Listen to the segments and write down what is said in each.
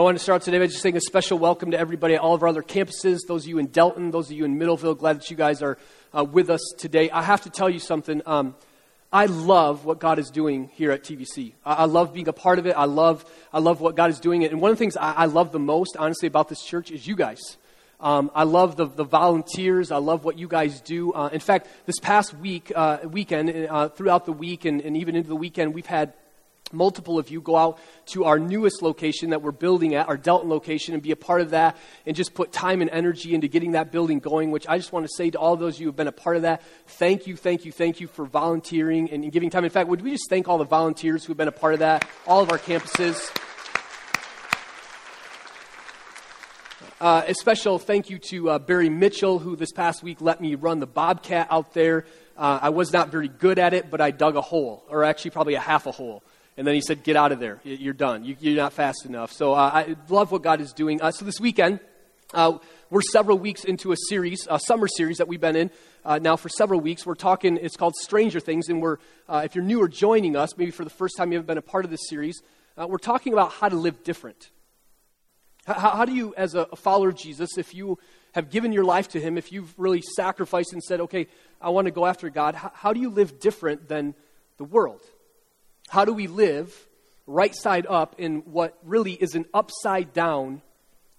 Well, I want to start today by just saying a special welcome to everybody at all of our other campuses, those of you in Delton, those of you in Middleville. Glad that you guys are uh, with us today. I have to tell you something. Um, I love what God is doing here at TVC. I, I, love being a part of it. I love, I love what God is doing. And one of the things I, I love the most, honestly, about this church is you guys. Um, I love the, the volunteers. I love what you guys do. Uh, in fact, this past week, uh, weekend, uh, throughout the week and, and even into the weekend, we've had multiple of you go out to our newest location that we're building at, our Delton location, and be a part of that and just put time and energy into getting that building going, which I just want to say to all those of you who have been a part of that, thank you, thank you, thank you for volunteering and giving time. In fact, would we just thank all the volunteers who have been a part of that, all of our campuses? Uh, a special thank you to uh, Barry Mitchell, who this past week let me run the Bobcat out there. Uh, I was not very good at it, but I dug a hole, or actually probably a half a hole. And then he said, Get out of there. You're done. You, are not fast enough. So uh, I love what God is doing. Uh, so this weekend, uh, we're several weeks into a series, a summer series that we've been in uh, now for several weeks. We're talking, it's called Stranger Things. And we're, uh, if you're new or joining us, maybe for the first time you haven't been a part of this series, uh, we're talking about how to live different. How, how do you, as a, a follower of Jesus, if you have given your life to Him, if you've really sacrificed and said, okay, I want to go after God, how, how do you live different than the world? How do we live right side up in what really is an upside down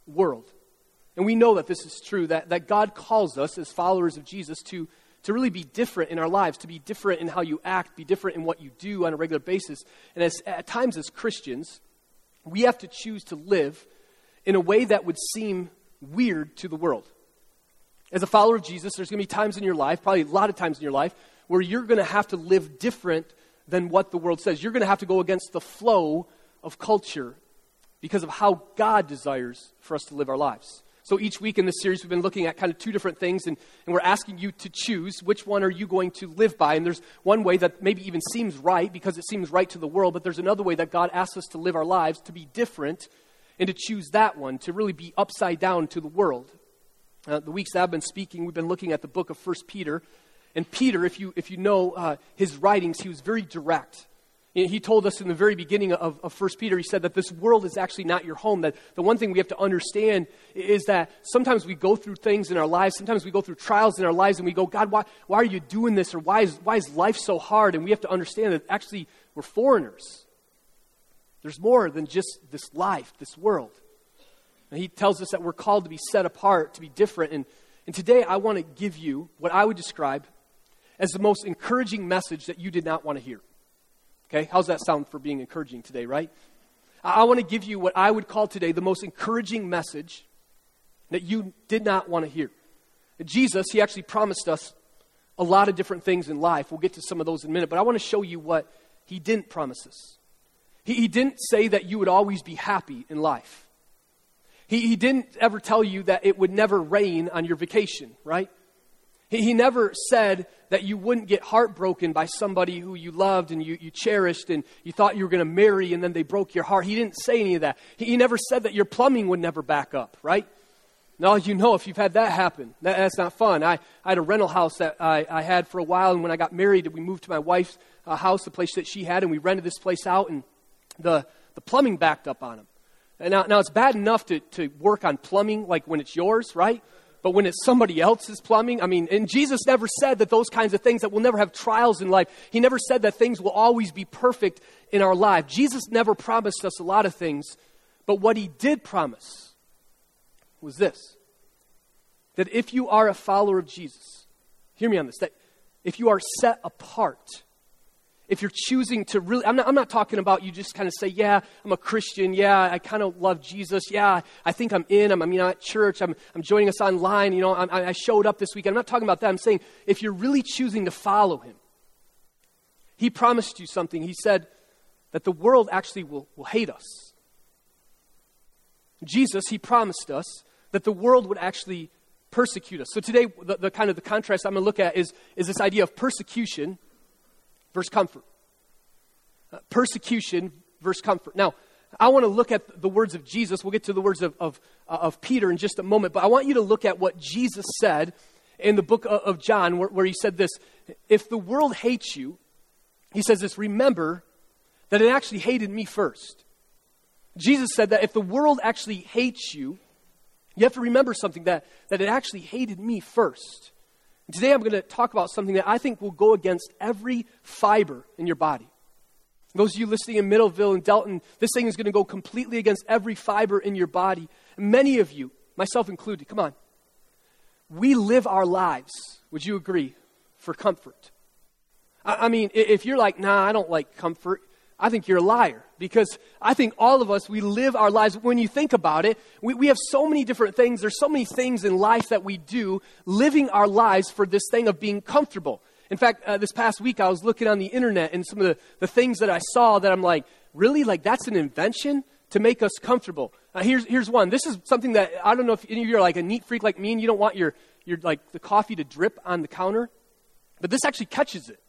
world? And we know that this is true, that, that God calls us as followers of Jesus to, to really be different in our lives, to be different in how you act, be different in what you do on a regular basis. And as, at times as Christians, we have to choose to live in a way that would seem weird to the world. As a follower of Jesus, there's going to be times in your life, probably a lot of times in your life, where you're going to have to live different than what the world says. You're going to have to go against the flow of culture because of how God desires for us to live our lives. So each week in this series, we've been looking at kind of two different things, and, and we're asking you to choose which one are you going to live by. And there's one way that maybe even seems right because it seems right to the world, but there's another way that God asks us to live our lives to be different and to choose that one, to really be upside down to the world. Uh, the weeks that I've been speaking, we've been looking at the book of First Peter, and Peter, if you, if you know uh, his writings, he was very direct. He told us in the very beginning of, of 1 Peter, he said that this world is actually not your home. That the one thing we have to understand is that sometimes we go through things in our lives, sometimes we go through trials in our lives, and we go, God, why, why are you doing this? Or why is, why is life so hard? And we have to understand that actually we're foreigners. There's more than just this life, this world. And he tells us that we're called to be set apart, to be different. And, and today I want to give you what I would describe as the most encouraging message that you did not want to hear. Okay, how's that sound for being encouraging today, right? I want to give you what I would call today the most encouraging message that you did not want to hear. Jesus, he actually promised us a lot of different things in life. We'll get to some of those in a minute, but I want to show you what he didn't promise us. He, he didn't say that you would always be happy in life. He, he didn't ever tell you that it would never rain on your vacation, right? He, he never said that you wouldn't get heartbroken by somebody who you loved and you, you cherished and you thought you were going to marry and then they broke your heart. He didn't say any of that. He, he never said that your plumbing would never back up, right? Now, you know, if you've had that happen, that, that's not fun. I, I had a rental house that I, I had for a while, and when I got married, we moved to my wife's uh, house, the place that she had, and we rented this place out, and the, the plumbing backed up on them. And now, now, it's bad enough to, to work on plumbing like when it's yours, right? But when it's somebody else's plumbing, I mean, and Jesus never said that those kinds of things, that we'll never have trials in life. He never said that things will always be perfect in our life. Jesus never promised us a lot of things, but what he did promise was this that if you are a follower of Jesus, hear me on this, that if you are set apart, if you're choosing to really, I'm not, I'm not talking about you just kind of say, yeah, I'm a Christian. Yeah, I kind of love Jesus. Yeah, I think I'm in. I'm, I'm you know, at church. I'm, I'm joining us online. You know, I, I showed up this weekend. I'm not talking about that. I'm saying if you're really choosing to follow him, he promised you something. He said that the world actually will, will hate us. Jesus, he promised us that the world would actually persecute us. So today, the, the kind of the contrast I'm going to look at is, is this idea of persecution versus comfort. Uh, persecution versus comfort. Now, I want to look at the words of Jesus. We'll get to the words of, of, uh, of Peter in just a moment, but I want you to look at what Jesus said in the book of, of John, where, where he said this If the world hates you, he says this, remember that it actually hated me first. Jesus said that if the world actually hates you, you have to remember something that, that it actually hated me first. Today I'm going to talk about something that I think will go against every fiber in your body. Those of you listening in Middleville and Delton, this thing is going to go completely against every fiber in your body. Many of you, myself included, come on, we live our lives, would you agree, for comfort. I, I mean, if you're like, nah, I don't like comfort, I think you're a liar because I think all of us, we live our lives. When you think about it, we, we have so many different things. There's so many things in life that we do, living our lives for this thing of being comfortable. In fact, uh, this past week I was looking on the internet and some of the, the things that I saw that I'm like, really? Like, that's an invention to make us comfortable. Uh, here's, here's one. This is something that I don't know if any of you are like a neat freak like me and you don't want your, your like the coffee to drip on the counter, but this actually catches it.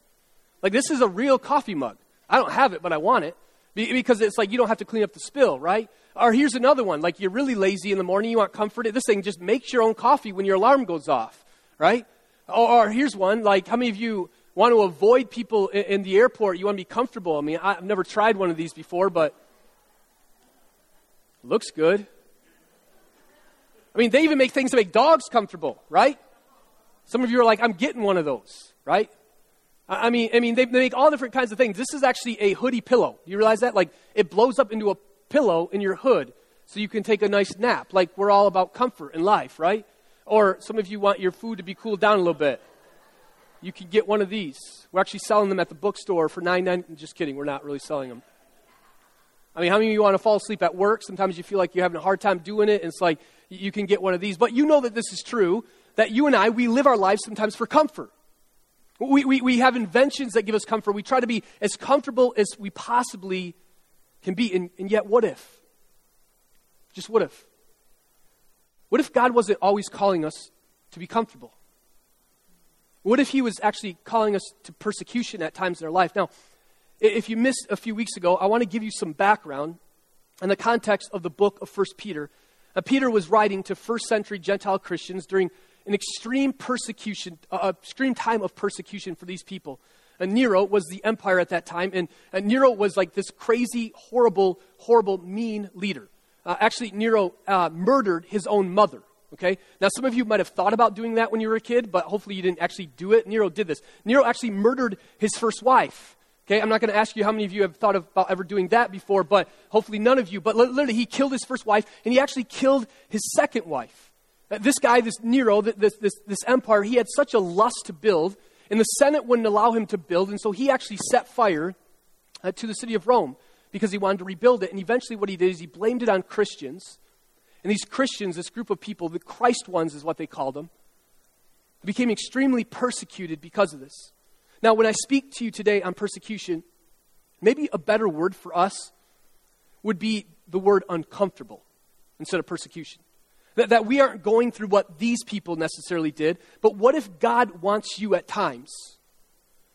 Like, this is a real coffee mug. I don't have it, but I want it. Because it's like you don't have to clean up the spill, right? Or here's another one. Like you're really lazy in the morning, you want comfort. This thing just makes your own coffee when your alarm goes off, right? Or, or here's one. Like how many of you want to avoid people in, in the airport? You want to be comfortable. I mean, I've never tried one of these before, but looks good. I mean, they even make things to make dogs comfortable, right? Some of you are like, I'm getting one of those, right? I mean, I mean, they, make all different kinds of things. This is actually a hoodie pillow. You realize that? Like, it blows up into a pillow in your hood so you can take a nice nap. Like, we're all about comfort in life, right? Or some of you want your food to be cooled down a little bit. You can get one of these. We're actually selling them at the bookstore for nine nine. Just kidding, we're not really selling them. I mean, how many of you want to fall asleep at work? Sometimes you feel like you're having a hard time doing it, and it's like you can get one of these. But you know that this is true, that you and I, we live our lives sometimes for comfort. We, we, we have inventions that give us comfort. We try to be as comfortable as we possibly can be. And, and yet, what if? Just what if? What if God wasn't always calling us to be comfortable? What if He was actually calling us to persecution at times in our life? Now, if you missed a few weeks ago, I want to give you some background in the context of the book of 1 Peter. Uh, Peter was writing to first century Gentile Christians during an extreme persecution, uh, extreme time of persecution for these people. And Nero was the empire at that time, and, and Nero was like this crazy, horrible, horrible, mean leader. Uh, actually, Nero uh, murdered his own mother. Okay? Now, some of you might have thought about doing that when you were a kid, but hopefully you didn't actually do it. Nero did this. Nero actually murdered his first wife. Okay? I'm not going to ask you how many of you have thought about ever doing that before, but hopefully none of you. But literally, he killed his first wife, and he actually killed his second wife. Uh, this guy, this Nero, this, this, this empire, he had such a lust to build, and the Senate wouldn't allow him to build, and so he actually set fire uh, to the city of Rome because he wanted to rebuild it. And eventually, what he did is he blamed it on Christians. And these Christians, this group of people, the Christ ones is what they called them, became extremely persecuted because of this. Now, when I speak to you today on persecution, maybe a better word for us would be the word uncomfortable instead of persecution. That, that we aren't going through what these people necessarily did, but what if God wants you at times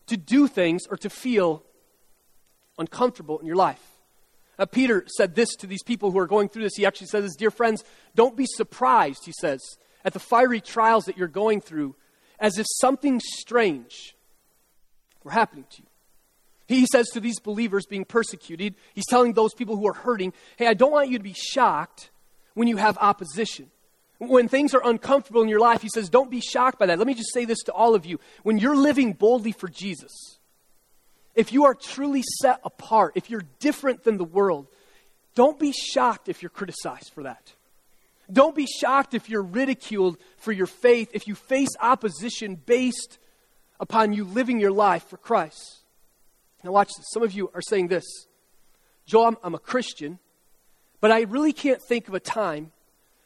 to do things or to feel uncomfortable in your life? Uh, Peter said this to these people who are going through this. He actually says, Dear friends, don't be surprised, he says, at the fiery trials that you're going through, as if something strange were happening to you. He says to these believers being persecuted, he's telling those people who are hurting, Hey, I don't want you to be shocked when you have opposition. When things are uncomfortable in your life, he says, don't be shocked by that. Let me just say this to all of you. When you're living boldly for Jesus, if you are truly set apart, if you're different than the world, don't be shocked if you're criticized for that. Don't be shocked if you're ridiculed for your faith, if you face opposition based upon you living your life for Christ. Now, watch this. Some of you are saying this Joel, I'm, I'm a Christian, but I really can't think of a time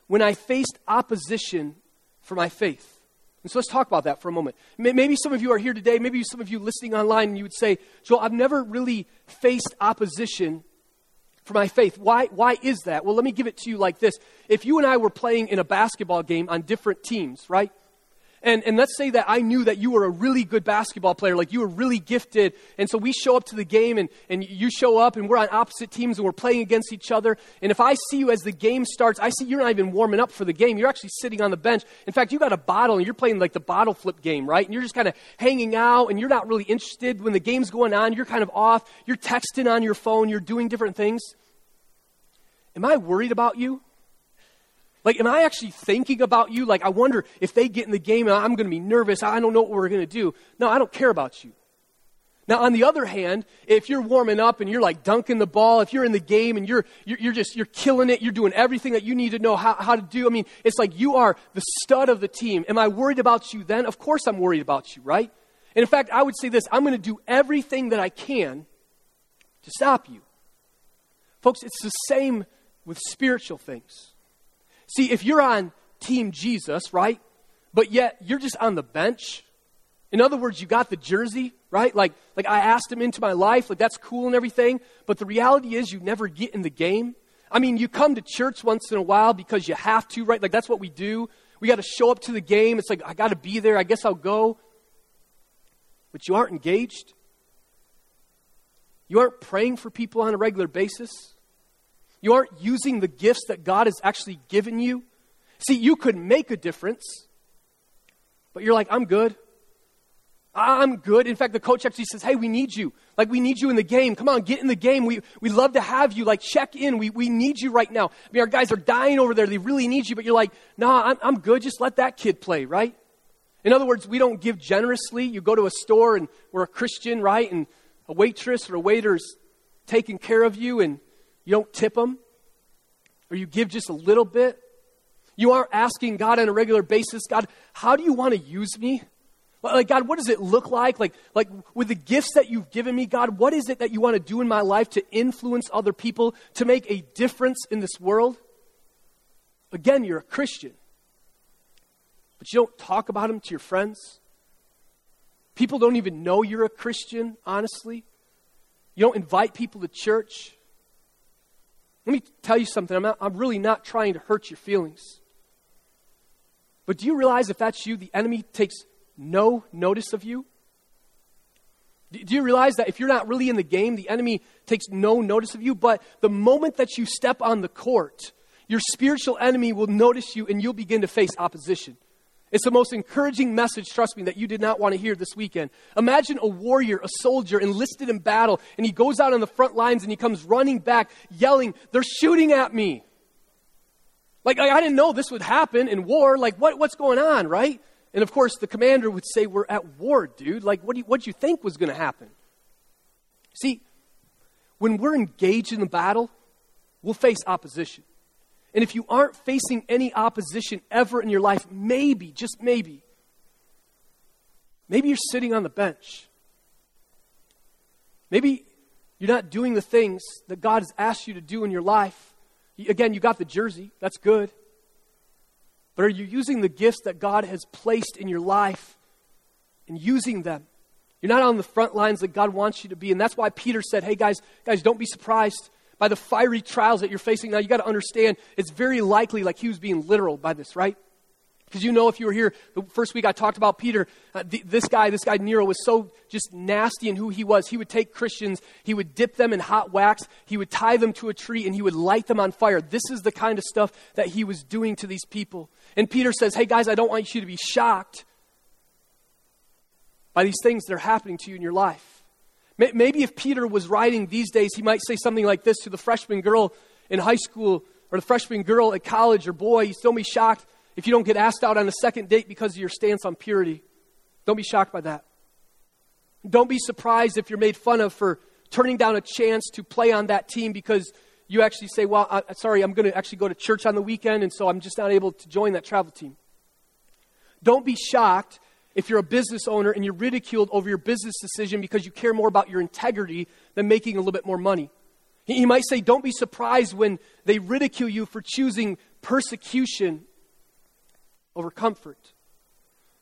when I faced opposition for my faith. And so let's talk about that for a moment. Maybe some of you are here today, maybe some of you listening online, and you would say, Joel, I've never really faced opposition for my faith. Why, why is that? Well, let me give it to you like this. If you and I were playing in a basketball game on different teams, right? And, and let's say that I knew that you were a really good basketball player, like you were really gifted. And so we show up to the game and, and you show up and we're on opposite teams and we're playing against each other. And if I see you as the game starts, I see you're not even warming up for the game. You're actually sitting on the bench. In fact, you got a bottle and you're playing like the bottle flip game, right? And you're just kind of hanging out and you're not really interested. When the game's going on, you're kind of off. You're texting on your phone. You're doing different things. am I worried about you? Like, am I actually thinking about you? Like, I wonder if they get in the game and I'm going to be nervous. I don't know what we're going to do. No, I don't care about you. Now, on the other hand, if you're warming up and you're like dunking the ball, if you're in the game and you're, you're, you're, just, you're killing it, you're doing everything that you need to know how, how to do. I mean, it's like you are the stud of the team. Am I worried about you then? Of course I'm worried about you, right? And in fact, I would say this I'm going to do everything that I can to stop you. Folks, it's the same with spiritual things. See, if you're on Team Jesus, right, but yet you're just on the bench, in other words, you got the jersey, right? Like, like I asked him into my life, like that's cool and everything, but the reality is you never get in the game. I mean, you come to church once in a while because you have to, right? Like that's what we do. We got to show up to the game. It's like, I got to be there. I guess I'll go. But you aren't engaged. You aren't praying for people on a regular basis. You aren't using the gifts that God has actually given you. See, you could make a difference, but you're like, I'm good. I'm good. In fact, the coach actually says, Hey, we need you. Like, we need you in the game. Come on, get in the game. We, we love to have you. Like, check in. We, we need you right now. I mean, our guys are dying over there. They really need you. But you're like, Nah, I'm, I'm good. Just let that kid play, right? In other words, we don't give generously. You go to a store and we're a Christian, right? And a waitress or a waiter's taking care of you and you don't tip them. Or you give just a little bit. You aren't asking God on a regular basis, God, how do you want to use me? Like, God, what does it look like? Like, like with the gifts that you've given me, God, what is it that you want to do in my life to influence other people, to make a difference in this world? Again, you're a Christian, but you don't talk about them to your friends. People don't even know you're a Christian, honestly. You don't invite people to church. Let me tell you something. I'm, not, I'm really not trying to hurt your feelings. But do you realize if that's you, the enemy takes no notice of you? Do you realize that if you're not really in the game, the enemy takes no notice of you? But the moment that you step on the court, your spiritual enemy will notice you and you'll begin to face opposition. It's the most encouraging message, trust me, that you did not want to hear this weekend. Imagine a warrior, a soldier enlisted in battle, and he goes out on the front lines and he comes running back, yelling, They're shooting at me. Like, I didn't know this would happen in war. Like, what, what's going on, right? And of course, the commander would say, We're at war, dude. Like, what do you, what do you think was going to happen? See, when we're engaged in the battle, we'll face opposition. And if you aren't facing any opposition ever in your life, maybe, just maybe, maybe you're sitting on the bench. Maybe you're not doing the things that God has asked you to do in your life. Again, you got the jersey, that's good. But are you using the gifts that God has placed in your life and using them? You're not on the front lines that God wants you to be. And that's why Peter said, hey, guys, guys, don't be surprised by the fiery trials that you're facing. Now, you got to understand, it's very likely like he was being literal by this, right? Because you know, if you were here the first week, I talked about Peter. Uh, th- this guy, this guy Nero, was so just nasty in who he was. He would take Christians, he would dip them in hot wax, he would tie them to a tree, and he would light them on fire. This is the kind of stuff that he was doing to these people. And Peter says, Hey, guys, I don't want you to be shocked by these things that are happening to you in your life. Maybe if Peter was writing these days, he might say something like this to the freshman girl in high school or the freshman girl at college or boy. He's don't be shocked if you don't get asked out on a second date because of your stance on purity. Don't be shocked by that. Don't be surprised if you're made fun of for turning down a chance to play on that team because you actually say, Well, I, sorry, I'm going to actually go to church on the weekend, and so I'm just not able to join that travel team. Don't be shocked if you're a business owner and you're ridiculed over your business decision because you care more about your integrity than making a little bit more money. He might say, Don't be surprised when they ridicule you for choosing persecution over comfort.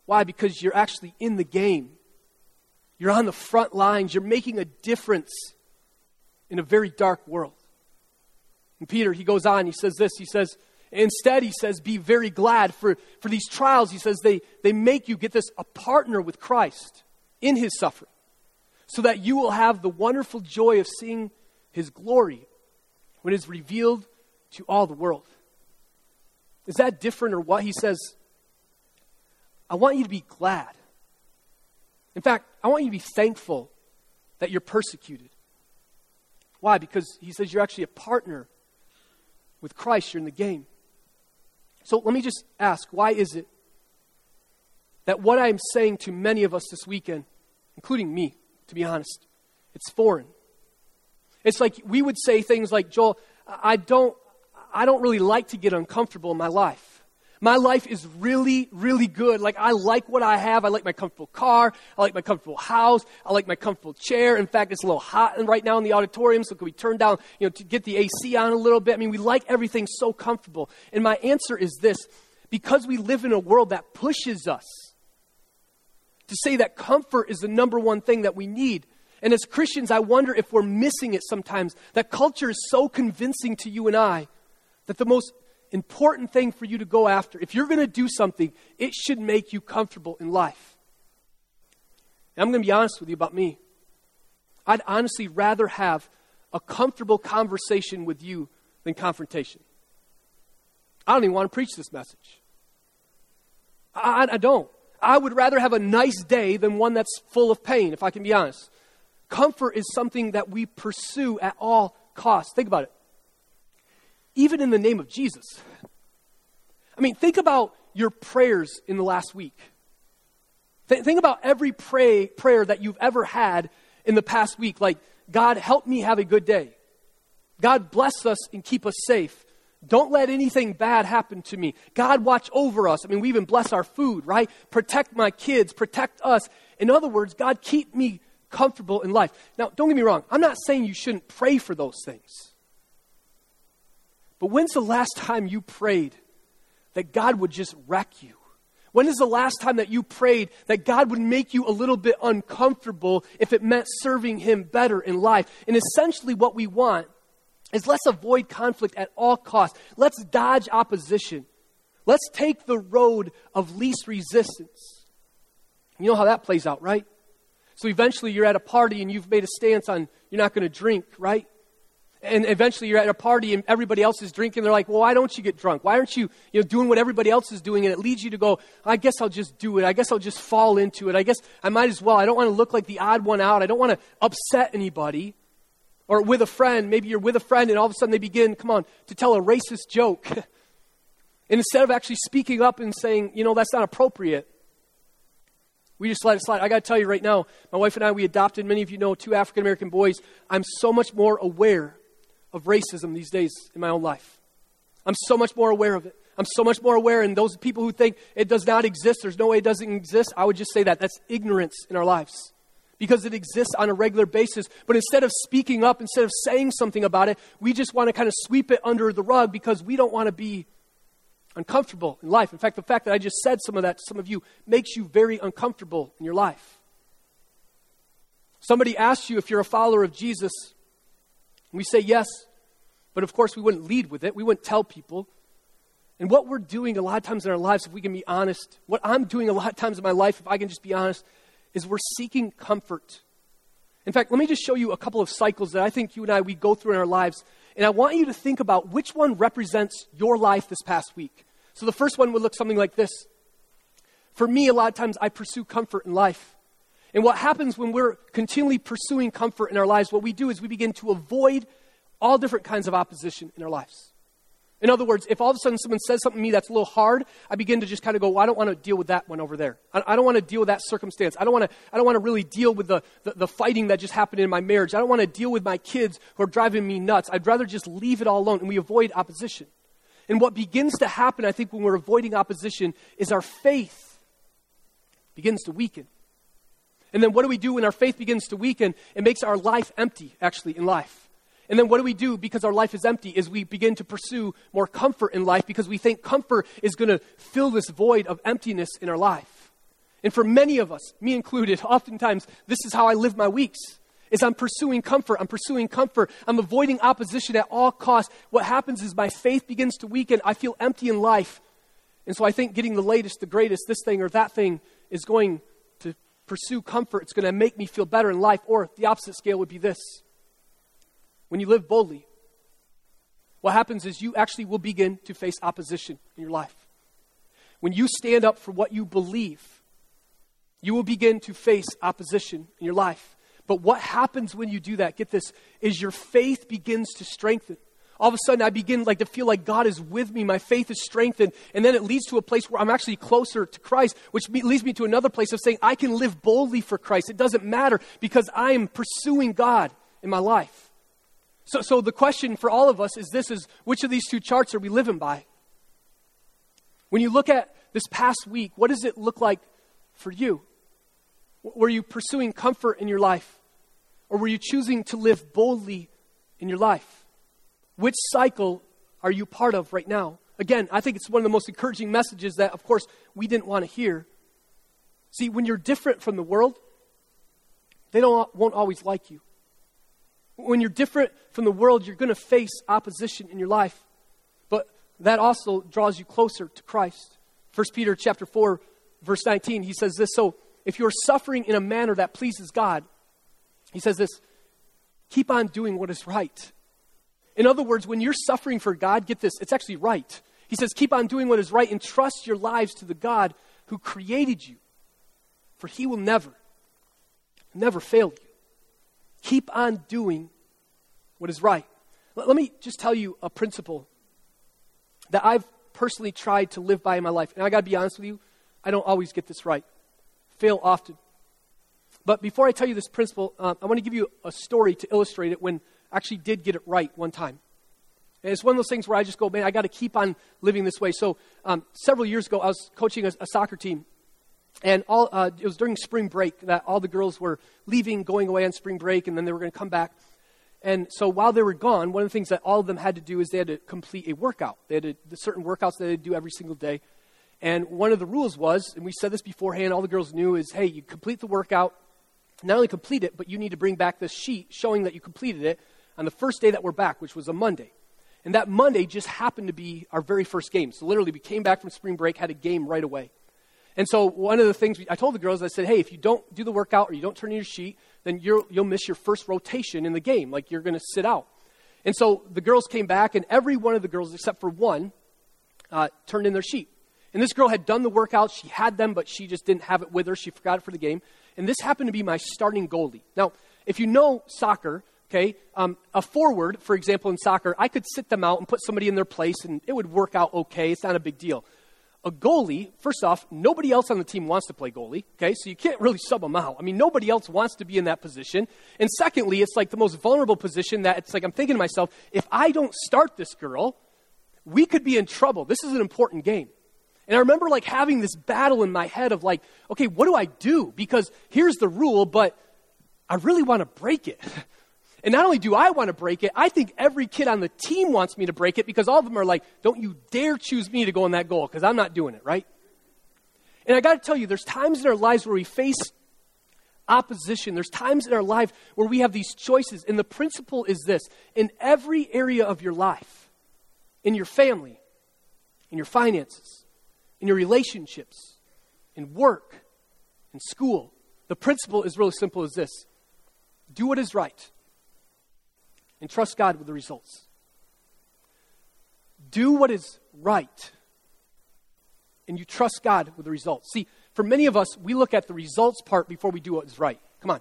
Why? Because you're actually in the game. You're on the front lines. You're making a difference in a very dark world. And Peter, he goes on, he says this. He says, Instead, he says, be very glad for, for these trials. He says they, they make you get this a partner with Christ in his suffering, so that you will have the wonderful joy of seeing his glory when it is revealed to all the world. Is that different or what? He says, I want you to be glad. In fact, I want you to be thankful that you're persecuted. Why? Because he says you're actually a partner With Christ, you're in the game. So let me just ask why is it that what I'm saying to many of us this weekend, including me, to be honest, it's foreign? It's like we would say things like, Joel, I don't, I don't really like to get uncomfortable in my life. My life is really, really good. Like, I like what I have. I like my comfortable car. I like my comfortable house. I like my comfortable chair. In fact, it's a little hot right now in the auditorium, so can we turn down, you know, to get the AC on a little bit? I mean, we like everything so comfortable. And my answer is this because we live in a world that pushes us to say that comfort is the number one thing that we need. And as Christians, I wonder if we're missing it sometimes. That culture is so convincing to you and I that the most important thing for you to go after, if you're going to do something, it should make you comfortable in life. And I'm going to be honest with you about me. I'd honestly rather have a comfortable conversation with you than confrontation. I don't even want to preach this message. I, I, don't. I would rather have a nice day than one that's full of pain, if I can be honest. Comfort is something that we pursue at all costs. Think about it even in the name of Jesus. I mean, think about your prayers in the last week. Th- think about every pray, prayer that you've ever had in the past week. Like, God, help me have a good day. God, bless us and keep us safe. Don't let anything bad happen to me. God, watch over us. I mean, we even bless our food, right? Protect my kids, protect us. In other words, God, keep me comfortable in life. Now, don't get me wrong. I'm not saying you shouldn't pray for those things. But when's the last time you prayed that God would just wreck you? When is the last time that you prayed that God would make you a little bit uncomfortable if it meant serving Him better in life? And essentially, what we want is let's avoid conflict at all costs. Let's dodge opposition. Let's take the road of least resistance. You know how that plays out, right? So eventually, you're at a party and you've made a stance on you're not going to drink, right? And eventually you're at a party and everybody else is drinking. They're like, well, why don't you get drunk? Why aren't you, you know, doing what everybody else is doing? And it leads you to go, I guess I'll just do it. I guess I'll just fall into it. I guess I might as well. I don't want to look like the odd one out. I don't want to upset anybody. Or with a friend, maybe you're with a friend and all of a sudden they begin, come on, to tell a racist joke. and instead of actually speaking up and saying, you know, that's not appropriate, we just let it slide. I got to tell you right now, my wife and I, we adopted, many of you know, two African American boys. I'm so much more aware of racism these days in my own life. I'm so much more aware of it. I'm so much more aware, and those people who think it does not exist, there's no way it doesn't exist, I would just say that. That's ignorance in our lives because it exists on a regular basis. But instead of speaking up, instead of saying something about it, we just want to kind of sweep it under the rug because we don't want to be uncomfortable in life. In fact, the fact that I just said some of that to some of you makes you very uncomfortable in your life. Somebody asks you if you're a follower of Jesus, we say yes, but of course we wouldn't lead with it. We wouldn't tell people. And what we're doing a lot of times in our lives, if we can be honest, what I'm doing a lot of times in my life, if I can just be honest, is we're seeking comfort. In fact, let me just show you a couple of cycles that I think you and I, we go through in our lives. And I want you to think about which one represents your life this past week. So the first one would look something like this. For me, a lot of times I pursue comfort in life. And what happens when we're continually pursuing comfort in our lives, what we do is we begin to avoid all different kinds of opposition in our lives. In other words, if all of a sudden someone says something to me that's a little hard, I begin to just kind of go, well, I don't want to deal with that one over there. I, don't want to deal with that circumstance. I don't want to, I don't want to really deal with the, the, the fighting that just happened in my marriage. I don't want to deal with my kids who are driving me nuts. I'd rather just leave it all alone. And we avoid opposition. And what begins to happen, I think, when we're avoiding opposition is our faith begins to weaken. And then what do we do when our faith begins to weaken? It makes our life empty, actually, in life. And then what do we do because our life is empty? Is we begin to pursue more comfort in life because we think comfort is going to fill this void of emptiness in our life. And for many of us, me included, oftentimes this is how I live my weeks. Is I'm pursuing comfort, I'm pursuing comfort, I'm avoiding opposition at all costs. What happens is my faith begins to weaken, I feel empty in life. And so I think getting the latest, the greatest, this thing or that thing is going pursue comfort, it's going to make me feel better in life. Or the opposite scale would be this when you live boldly, what happens is you actually will begin to face opposition in your life. When you stand up for what you believe, you will begin to face opposition in your life. But what happens when you do that, get this, is your faith begins to strengthen. All of a sudden I begin like to feel like God is with me. My faith is strengthened. And then it leads to a place where I'm actually closer to Christ, which leads me to another place of saying I can live boldly for Christ. It doesn't matter because I am pursuing God in my life. So, so the question for all of us is this is which of these two charts are we living by? When you look at this past week, what does it look like for you? Were you pursuing comfort in your life? Or were you choosing to live boldly in your life? Which cycle are you part of right now? Again, I think it's one of the most encouraging messages that, of course, we didn't want to hear. See, when you're different from the world, they don't, won't always like you. When you're different from the world, you're going to face opposition in your life. But that also draws you closer to Christ. 1 Peter chapter 4, verse 19, he says this, so if you're suffering in a manner that pleases God, he says this keep on doing what is right. In other words, when you're suffering for God, get this, it's actually right. He says, keep on doing what is right and trust your lives to the God who created you, for he will never, never fail you. Keep on doing what is right. Let, me just tell you a principle that I've personally tried to live by in my life. And I got to be honest with you, I don't always get this right, fail often. But before I tell you this principle, uh, I want to give you a story to illustrate it when actually did get it right one time. And it's one of those things where I just go, man, I got to keep on living this way. So um, several years ago, I was coaching a, a soccer team. And all, uh, it was during spring break that all the girls were leaving, going away on spring break, and then they were going to come back. And so while they were gone, one of the things that all of them had to do is they had to complete a workout. They had certain workouts that they do every single day. And one of the rules was, and we said this beforehand, all the girls knew, is hey, you complete the workout, not only complete it, but you need to bring back this sheet showing that you completed it on the first day that we're back, which was a Monday. And that Monday just happened to be our very first game. So literally, we came back from spring break, had a game right away. And so one of the things we, I told the girls, I said, hey, if you don't do the workout or you don't turn in your sheet, then you will miss your first rotation in the game. Like you're going to sit out. And so the girls came back, and every one of the girls, except for one, uh, turned in their sheet. And this girl had done the workout. She had them, but she just didn't have it with her. She forgot it for the game. And this happened to be my starting goalie. Now, if you know soccer, okay, um, a forward, for example, in soccer, I could sit them out and put somebody in their place, and it would work out okay. It's not a big deal. A goalie, first off, nobody else on the team wants to play goalie, okay? So you can't really sub them out. I mean, nobody else wants to be in that position. And secondly, it's like the most vulnerable position that it's like I'm thinking to myself, if I don't start this girl, we could be in trouble. This is an important game. And I remember like having this battle in my head of like, okay, what do I do? Because here's the rule, but I really want to break it. And not only do I want to break it, I think every kid on the team wants me to break it because all of them are like, don't you dare choose me to go in that goal because I'm not doing it, right? And I got to tell you, there's times in our lives where we face opposition. There's times in our life where we have these choices. And the principle is this in every area of your life, in your family, in your finances, in your relationships, in work, in school. The principle is really simple as this do what is right and trust God with the results. Do what is right and you trust God with the results. See, for many of us, we look at the results part before we do what is right. Come on.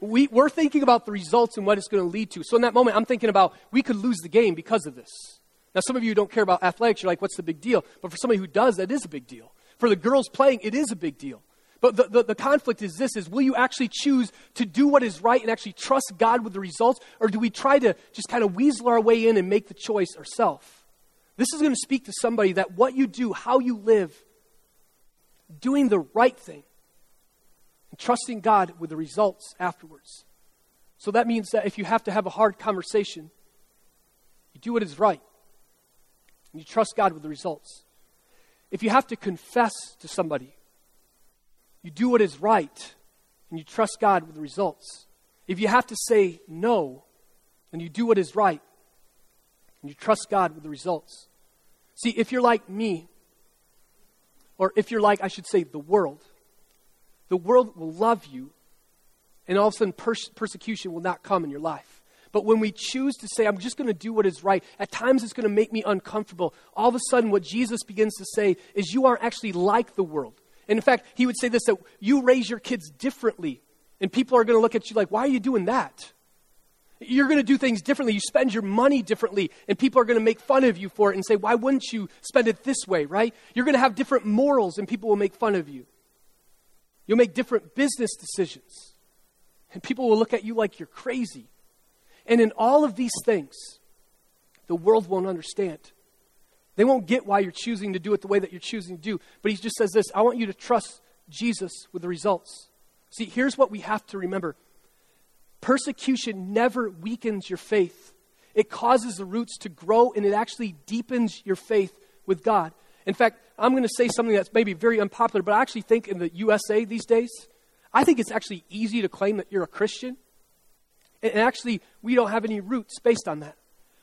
We, we're thinking about the results and what it's going to lead to. So in that moment, I'm thinking about we could lose the game because of this. Now, some of you don't care about athletics. You're like, what's the big deal? But for somebody who does, that is a big deal. For the girls playing, it is a big deal. But the, the, the, conflict is this is will you actually choose to do what is right and actually trust God with the results? Or do we try to just kind of weasel our way in and make the choice ourselves? This is going to speak to somebody that what you do, how you live, doing the right thing, and trusting God with the results afterwards. So that means that if you have to have a hard conversation, you do what is right and you trust God with the results. If you have to confess to somebody, you do what is right and you trust God with the results. If you have to say no, then you do what is right and you trust God with the results. See, if you're like me, or if you're like, I should say, the world, the world will love you, and all of a sudden pers- persecution will not come in your life. But when we choose to say, I'm just going to do what is right, at times it's going to make me uncomfortable. All of a sudden, what Jesus begins to say is, You aren't actually like the world. And in fact, he would say this that you raise your kids differently. And people are going to look at you like, Why are you doing that? You're going to do things differently. You spend your money differently, and people are going to make fun of you for it and say, Why wouldn't you spend it this way, right? You're going to have different morals, and people will make fun of you. You'll make different business decisions, and people will look at you like you're crazy. And in all of these things, the world won't understand. They won't get why you're choosing to do it the way that you're choosing to do. But he just says this I want you to trust Jesus with the results. See, here's what we have to remember Persecution never weakens your faith, it causes the roots to grow and it actually deepens your faith with God. In fact, I'm going to say something that's maybe very unpopular, but I actually think in the USA these days, I think it's actually easy to claim that you're a Christian. And actually, we don't have any roots based on that.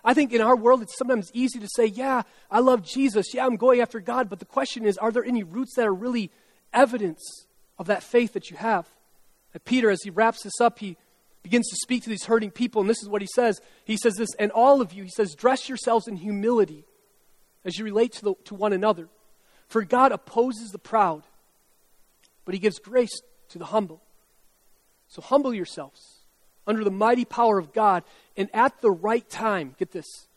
I think in our world, it's sometimes easy to say, yeah, I love Jesus. Yeah, I'm going after God. But the question is, are there any roots that are really evidence of that faith that you have? And Peter, as he wraps this up, he begins to speak to these hurting people, and this is what he says. He says this, and all of you, he says, dress yourselves in humility as you relate to, the, to one another. For God opposes the proud, but he gives grace to the humble. So humble yourselves under the mighty power of God, and at the right time, get this,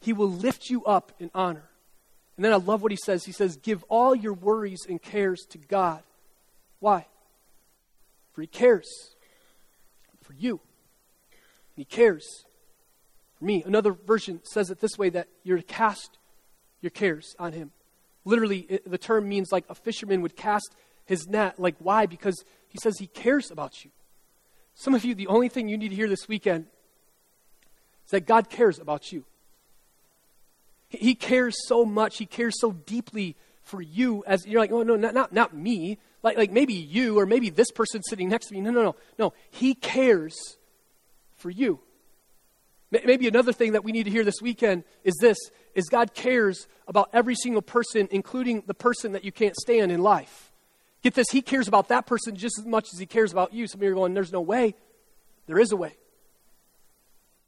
he will lift you up in honor. And then I love what he says. He says, Give all your worries and cares to God. Why? For he cares for you. He cares for me. Another version says it this way that you're to cast your cares on him. Literally, it, the term means like a fisherman would cast his net. Like, why? Because he says he cares about you. Some of you, the only thing you need to hear this weekend is that God cares about you. He cares so much, He cares so deeply for you as you're like, oh, no, not, not, not me like, like maybe you or maybe this person sitting next to me. No, no, no. No, he cares for you. Maybe another thing that we need to hear this weekend is this is God cares about every single person, including the person that you can't stand in life. Get this, he cares about that person just as much as he cares about you. Some of you are going, there's no way. There is a way.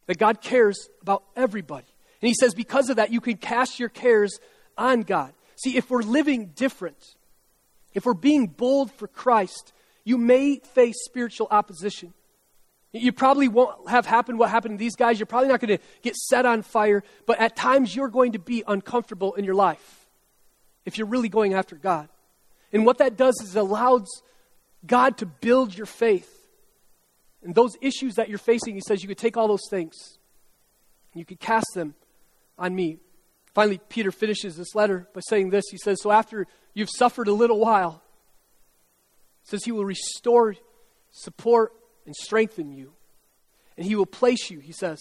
That God cares about everybody. And he says, because of that, you can cast your cares on God. See, if we're living different, if we're being bold for Christ, you may face spiritual opposition. You probably won't have happened what happened to these guys. You're probably not going to get set on fire, but at times you're going to be uncomfortable in your life if you're really going after God. And what that does is it allows God to build your faith. And those issues that you're facing, he says you could take all those things and you could cast them on me. Finally, Peter finishes this letter by saying this. He says, So after you've suffered a little while, he says he will restore, support, and strengthen you. And he will place you, he says,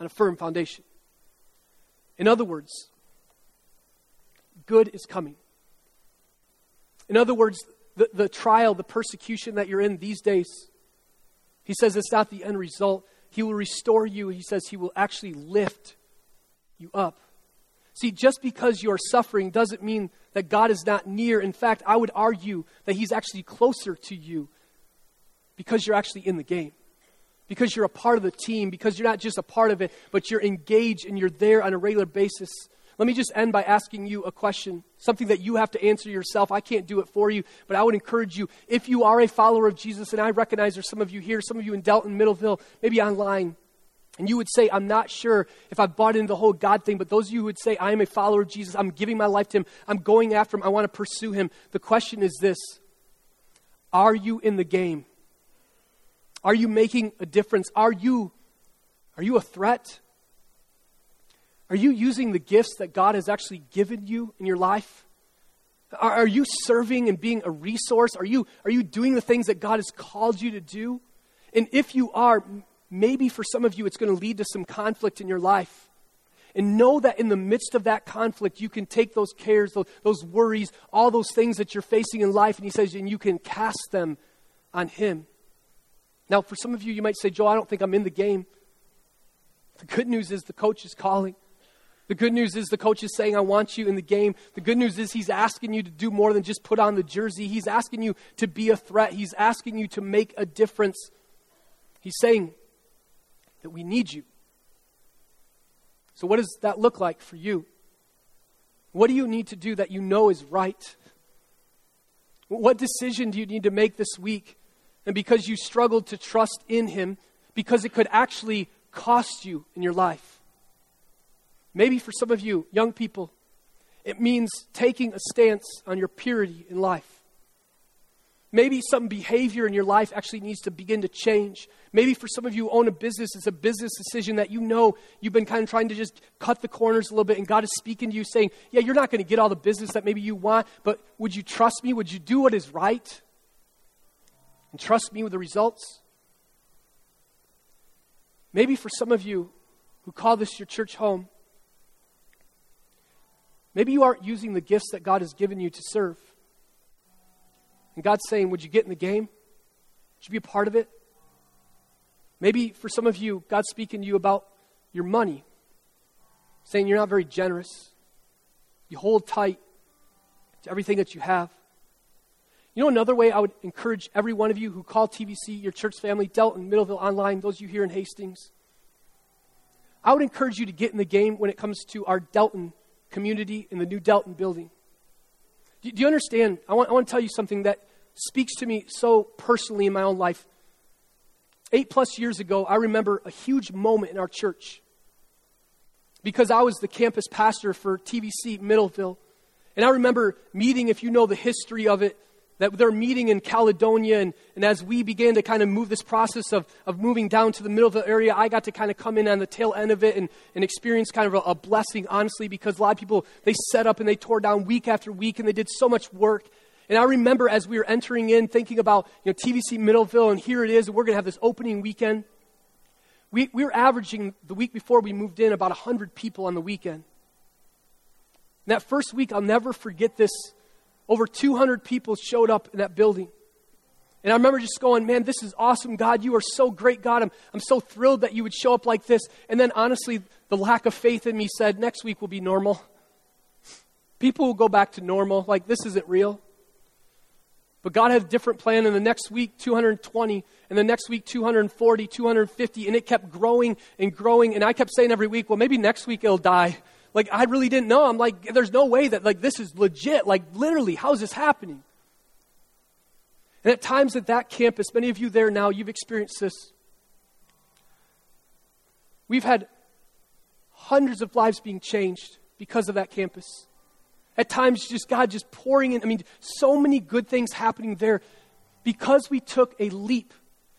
on a firm foundation. In other words, good is coming. In other words, the, the trial, the persecution that you're in these days, he says it's not the end result. He will restore you. He says he will actually lift you up. See, just because you're suffering doesn't mean that God is not near. In fact, I would argue that He's actually closer to you because you're actually in the game, because you're a part of the team, because you're not just a part of it, but you're engaged and you're there on a regular basis. Let me just end by asking you a question, something that you have to answer yourself. I can't do it for you, but I would encourage you, if you are a follower of Jesus, and I recognize there's some of you here, some of you in Delton, Middleville, maybe online, and you would say, I'm not sure if I've bought into the whole God thing, but those of you who would say, I am a follower of Jesus, I'm giving my life to Him, I'm going after Him, I want to pursue Him. The question is this Are you in the game? Are you making a difference? Are you, are you a threat? Are you using the gifts that God has actually given you in your life? Are, are you serving and being a resource? Are you, are you doing the things that God has called you to do? And if you are, maybe for some of you it's going to lead to some conflict in your life. And know that in the midst of that conflict, you can take those cares, those, those, worries, all those things that you're facing in life, and he says, and you can cast them on him. Now, for some of you, you might say, Joe, I don't think I'm in the game. The good news is the coach is calling. The good news is the coach is saying, I want you in the game. The good news is he's asking you to do more than just put on the jersey. He's asking you to be a threat. He's asking you to make a difference. He's saying, that we need you. So, what does that look like for you? What do you need to do that you know is right? What decision do you need to make this week? And because you struggled to trust in Him, because it could actually cost you in your life. Maybe for some of you, young people, it means taking a stance on your purity in life. Maybe some behavior in your life actually needs to begin to change. Maybe for some of you who own a business, it's a business decision that you know you've been kind of trying to just cut the corners a little bit, and God is speaking to you saying, Yeah, you're not going to get all the business that maybe you want, but would you trust me? Would you do what is right? And trust me with the results? Maybe for some of you who call this your church home, maybe you aren't using the gifts that God has given you to serve. And God's saying, Would you get in the game? Would you be a part of it? Maybe for some of you, God's speaking to you about your money, saying you're not very generous. You hold tight to everything that you have. You know, another way I would encourage every one of you who call TVC your church family, Delton, Middleville Online, those of you here in Hastings, I would encourage you to get in the game when it comes to our Delton community in the new Delton building. Do, do you understand? I want, I want to tell you something that speaks to me so personally in my own life. Eight plus years ago, I remember a huge moment in our church because I was the campus pastor for TVC Middleville. And I remember meeting, if you know the history of it, that they're meeting in Caledonia. And, and as we began to kind of move this process of, of moving down to the middle of the area, I got to kind of come in on the tail end of it and, and experience kind of a, a blessing, honestly, because a lot of people, they set up and they tore down week after week and they did so much work. And I remember as we were entering in, thinking about you know, TVC Middleville, and here it is, and we're going to have this opening weekend. We, we were averaging the week before we moved in about 100 people on the weekend. And that first week, I'll never forget this over 200 people showed up in that building. And I remember just going, man, this is awesome, God. You are so great, God. I'm, I'm so thrilled that you would show up like this. And then, honestly, the lack of faith in me said, next week will be normal. People will go back to normal. Like, this isn't real. But God had a different plan. And the next week, 220. And the next week, 240, 250. And it kept growing and growing. And I kept saying every week, well, maybe next week it'll die. Like, I really didn't know. I'm like, there's no way that, like, this is legit. Like, literally, how is this happening? And at times at that campus, many of you there now, you've experienced this. We've had hundreds of lives being changed because of that campus. At times, just God just pouring in. I mean, so many good things happening there because we took a leap.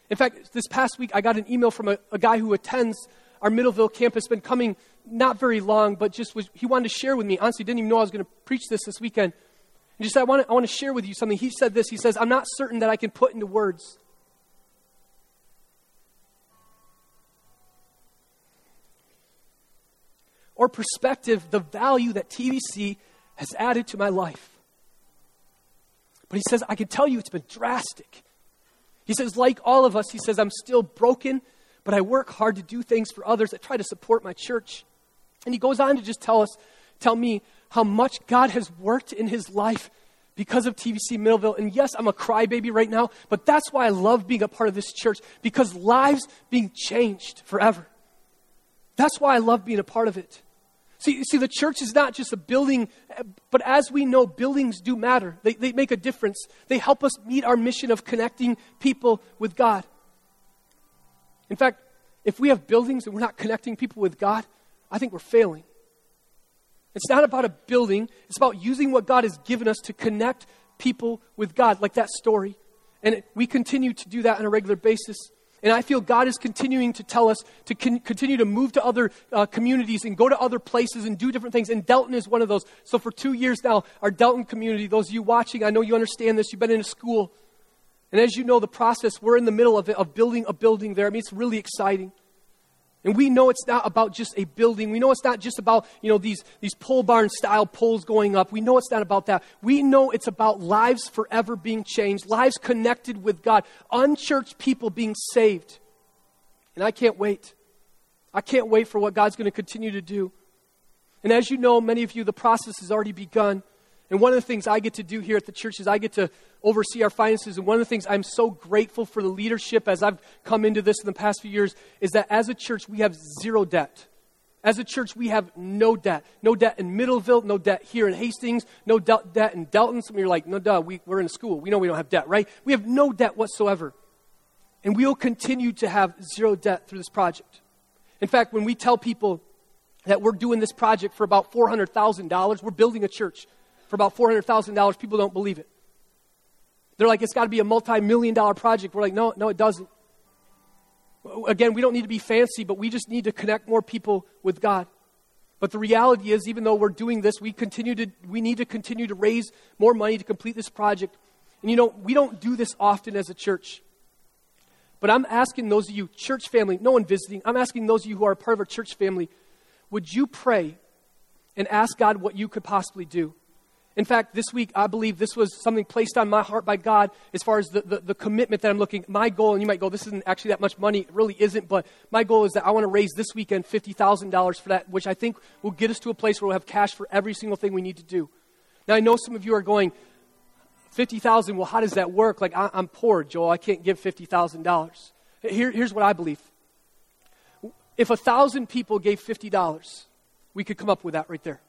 In fact, this past week, I got an email from a, a guy who attends our Middleville campus, been coming not very long, but just was, he wanted to share with me. Honestly, didn't even know I was going to preach this this weekend. And just said, I want, to, I want to share with you something. He said this. He says, I'm not certain that I can put into words. Or perspective, the value that TVC has added to my life. But he says, I can tell you it's been drastic. He says, like all of us, he says, I'm still broken, but I work hard to do things for others. I try to support my church. And he goes on to just tell us, tell me how much God has worked in his life because of TVC Middleville. And yes, I'm a crybaby right now, but that's why I love being a part of this church because lives being changed forever. That's why I love being a part of it. See, see, the church is not just a building, but as we know, buildings do matter. They, they make a difference. They help us meet our mission of connecting people with God. In fact, if we have buildings and we're not connecting people with God, I think we're failing. It's not about a building, it's about using what God has given us to connect people with God, like that story. And we continue to do that on a regular basis. And I feel God is continuing to tell us to con- continue to move to other uh, communities and go to other places and do different things. And Delton is one of those. So for two years now, our Delton community, those of you watching, I know you understand this. You've been in a school. And as you know, the process, we're in the middle of it, of building a building there. I mean, it's really exciting. And we know it's not about just a building. We know it's not just about, you know, these, these pole barn style poles going up. We know it's not about that. We know it's about lives forever being changed, lives connected with God, unchurched people being saved. And I can't wait. I can't wait for what God's going to continue to do. And as you know, many of you, the process has already begun. And one of the things I get to do here at the church is I get to oversee our finances. And one of the things I'm so grateful for the leadership as I've come into this in the past few years is that as a church, we have zero debt. As a church, we have no debt. No debt in Middleville, no debt here in Hastings, no de- debt in Delton. Some of you are like, no, duh, we, we're in a school. We know we don't have debt, right? We have no debt whatsoever. And we will continue to have zero debt through this project. In fact, when we tell people that we're doing this project for about $400,000, we're building a church for about $400,000, people don't believe it. They're like, it's got to be a multi million dollar project. We're like, no, no, it doesn't. Again, we don't need to be fancy, but we just need to connect more people with God. But the reality is, even though we're doing this, we, continue to, we need to continue to raise more money to complete this project. And you know, we don't do this often as a church. But I'm asking those of you, church family, no one visiting, I'm asking those of you who are part of our church family, would you pray and ask God what you could possibly do? In fact, this week, I believe this was something placed on my heart by God as far as the, the, the, commitment that I'm looking. My goal, and you might go, this isn't actually that much money. It really isn't, but my goal is that I want to raise this weekend $50,000 for that, which I think will get us to a place where we'll have cash for every single thing we need to do. Now, I know some of you are going, 50000 well, how does that work? Like, I, am poor, Joel. I can't give $50,000. Here, here's what I believe. If a thousand people gave $50, we could come up with that right there.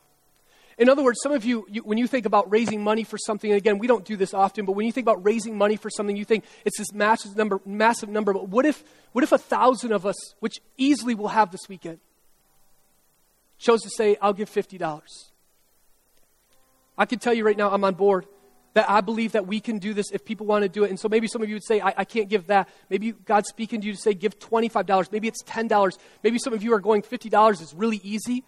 In other words, some of you, you, when you think about raising money for something, and again, we don't do this often, but when you think about raising money for something, you think it's this massive number, massive number. But what if, what if a thousand of us, which easily we'll have this weekend, chose to say, I'll give $50? I can tell you right now, I'm on board that I believe that we can do this if people want to do it. And so maybe some of you would say, I, I can't give that. Maybe God's speaking to you to say, give $25. Maybe it's $10. Maybe some of you are going, $50 is really easy.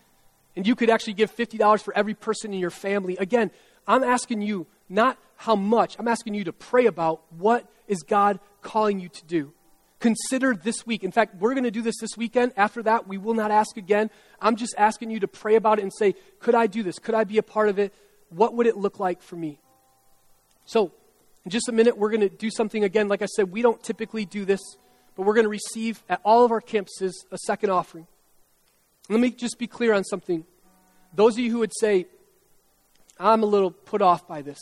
And you could actually give $50 for every person in your family. Again, I'm asking you not how much, I'm asking you to pray about what is God calling you to do. Consider this week. In fact, we're going to do this this weekend. After that, we will not ask again. I'm just asking you to pray about it and say, could I do this? Could I be a part of it? What would it look like for me? So, in just a minute, we're going to do something again. Like I said, we don't typically do this, but we're going to receive at all of our campuses a second offering. Let me just be clear on something. Those of you who would say, I'm a little put off by this,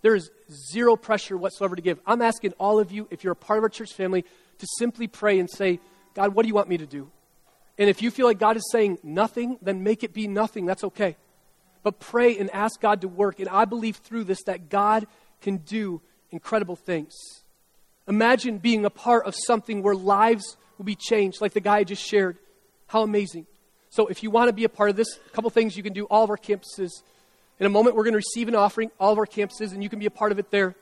there is zero pressure whatsoever to give. I'm asking all of you, if you're a part of our church family, to simply pray and say, God, what do you want me to do? And if you feel like God is saying nothing, then make it be nothing. That's okay. But pray and ask God to work. And I believe through this that God can do incredible things. Imagine being a part of something where lives will be changed, like the guy I just shared. How amazing. So, if you want to be a part of this, a couple things you can do all of our campuses. In a moment, we're going to receive an offering, all of our campuses, and you can be a part of it there.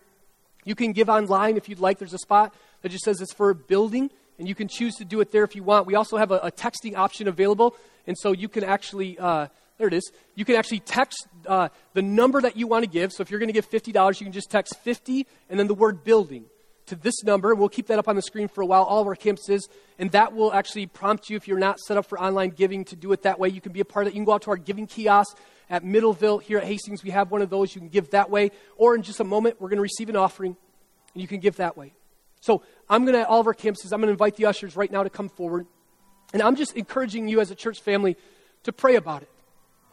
You can give online if you'd like. There's a spot that just says it's for a building, and you can choose to do it there if you want. We also have a, a texting option available, and so you can actually, uh, there it is, you can actually text uh, the number that you want to give. So if you're going to give $50, you can just text 50 and then the word building to this number. We'll keep that up on the screen for a while, all of our campuses, and that will actually prompt you if you're not set up for online giving to do it that way. You can be a part of it. You can go out to our giving kiosk at Middleville here at Hastings. We have one of those. You can give that way. Or in just a moment, we're going to receive an offering, and you can give that way. So I'm going to, all of our campuses, I'm going to invite the ushers right now to come forward. And I'm just encouraging you as a church family to pray about it.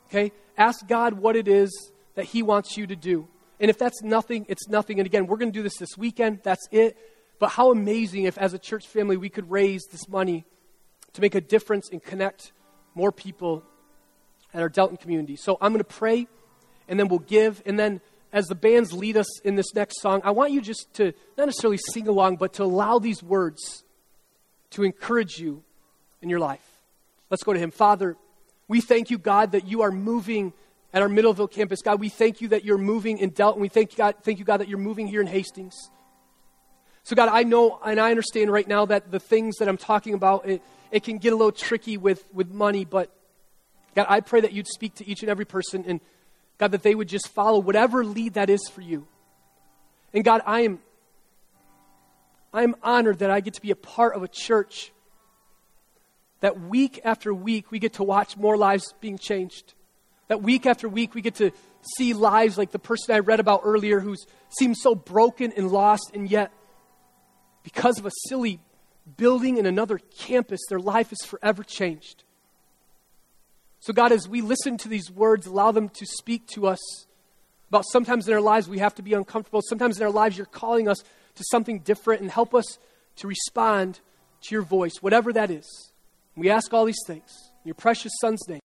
Okay? Ask God what it is that He wants you to do. And if that's nothing, it's nothing. And again, we're going to do this this weekend. That's it. But how amazing if, as a church family, we could raise this money to make a difference and connect more people at our Delton community. So I'm going to pray, and then we'll give. And then, as the bands lead us in this next song, I want you just to not necessarily sing along, but to allow these words to encourage you in your life. Let's go to Him. Father, we thank you, God, that you are moving at our Middleville campus. God, we thank you that you're moving in Delton. We thank you, God, thank you, God, that you're moving here in Hastings. So, God, I know and I understand right now that the things that I'm talking about, it, it can get a little tricky with, with money, but God, I pray that you'd speak to each and every person and, God, that they would just follow whatever lead that is for you. And, God, I am, I am honored that I get to be a part of a church that week after week we get to watch more lives being changed. That week after week, we get to see lives like the person I read about earlier who seems so broken and lost, and yet, because of a silly building in another campus, their life is forever changed. So, God, as we listen to these words, allow them to speak to us about sometimes in our lives we have to be uncomfortable. Sometimes in our lives you're calling us to something different and help us to respond to your voice, whatever that is. We ask all these things in your precious Son's name.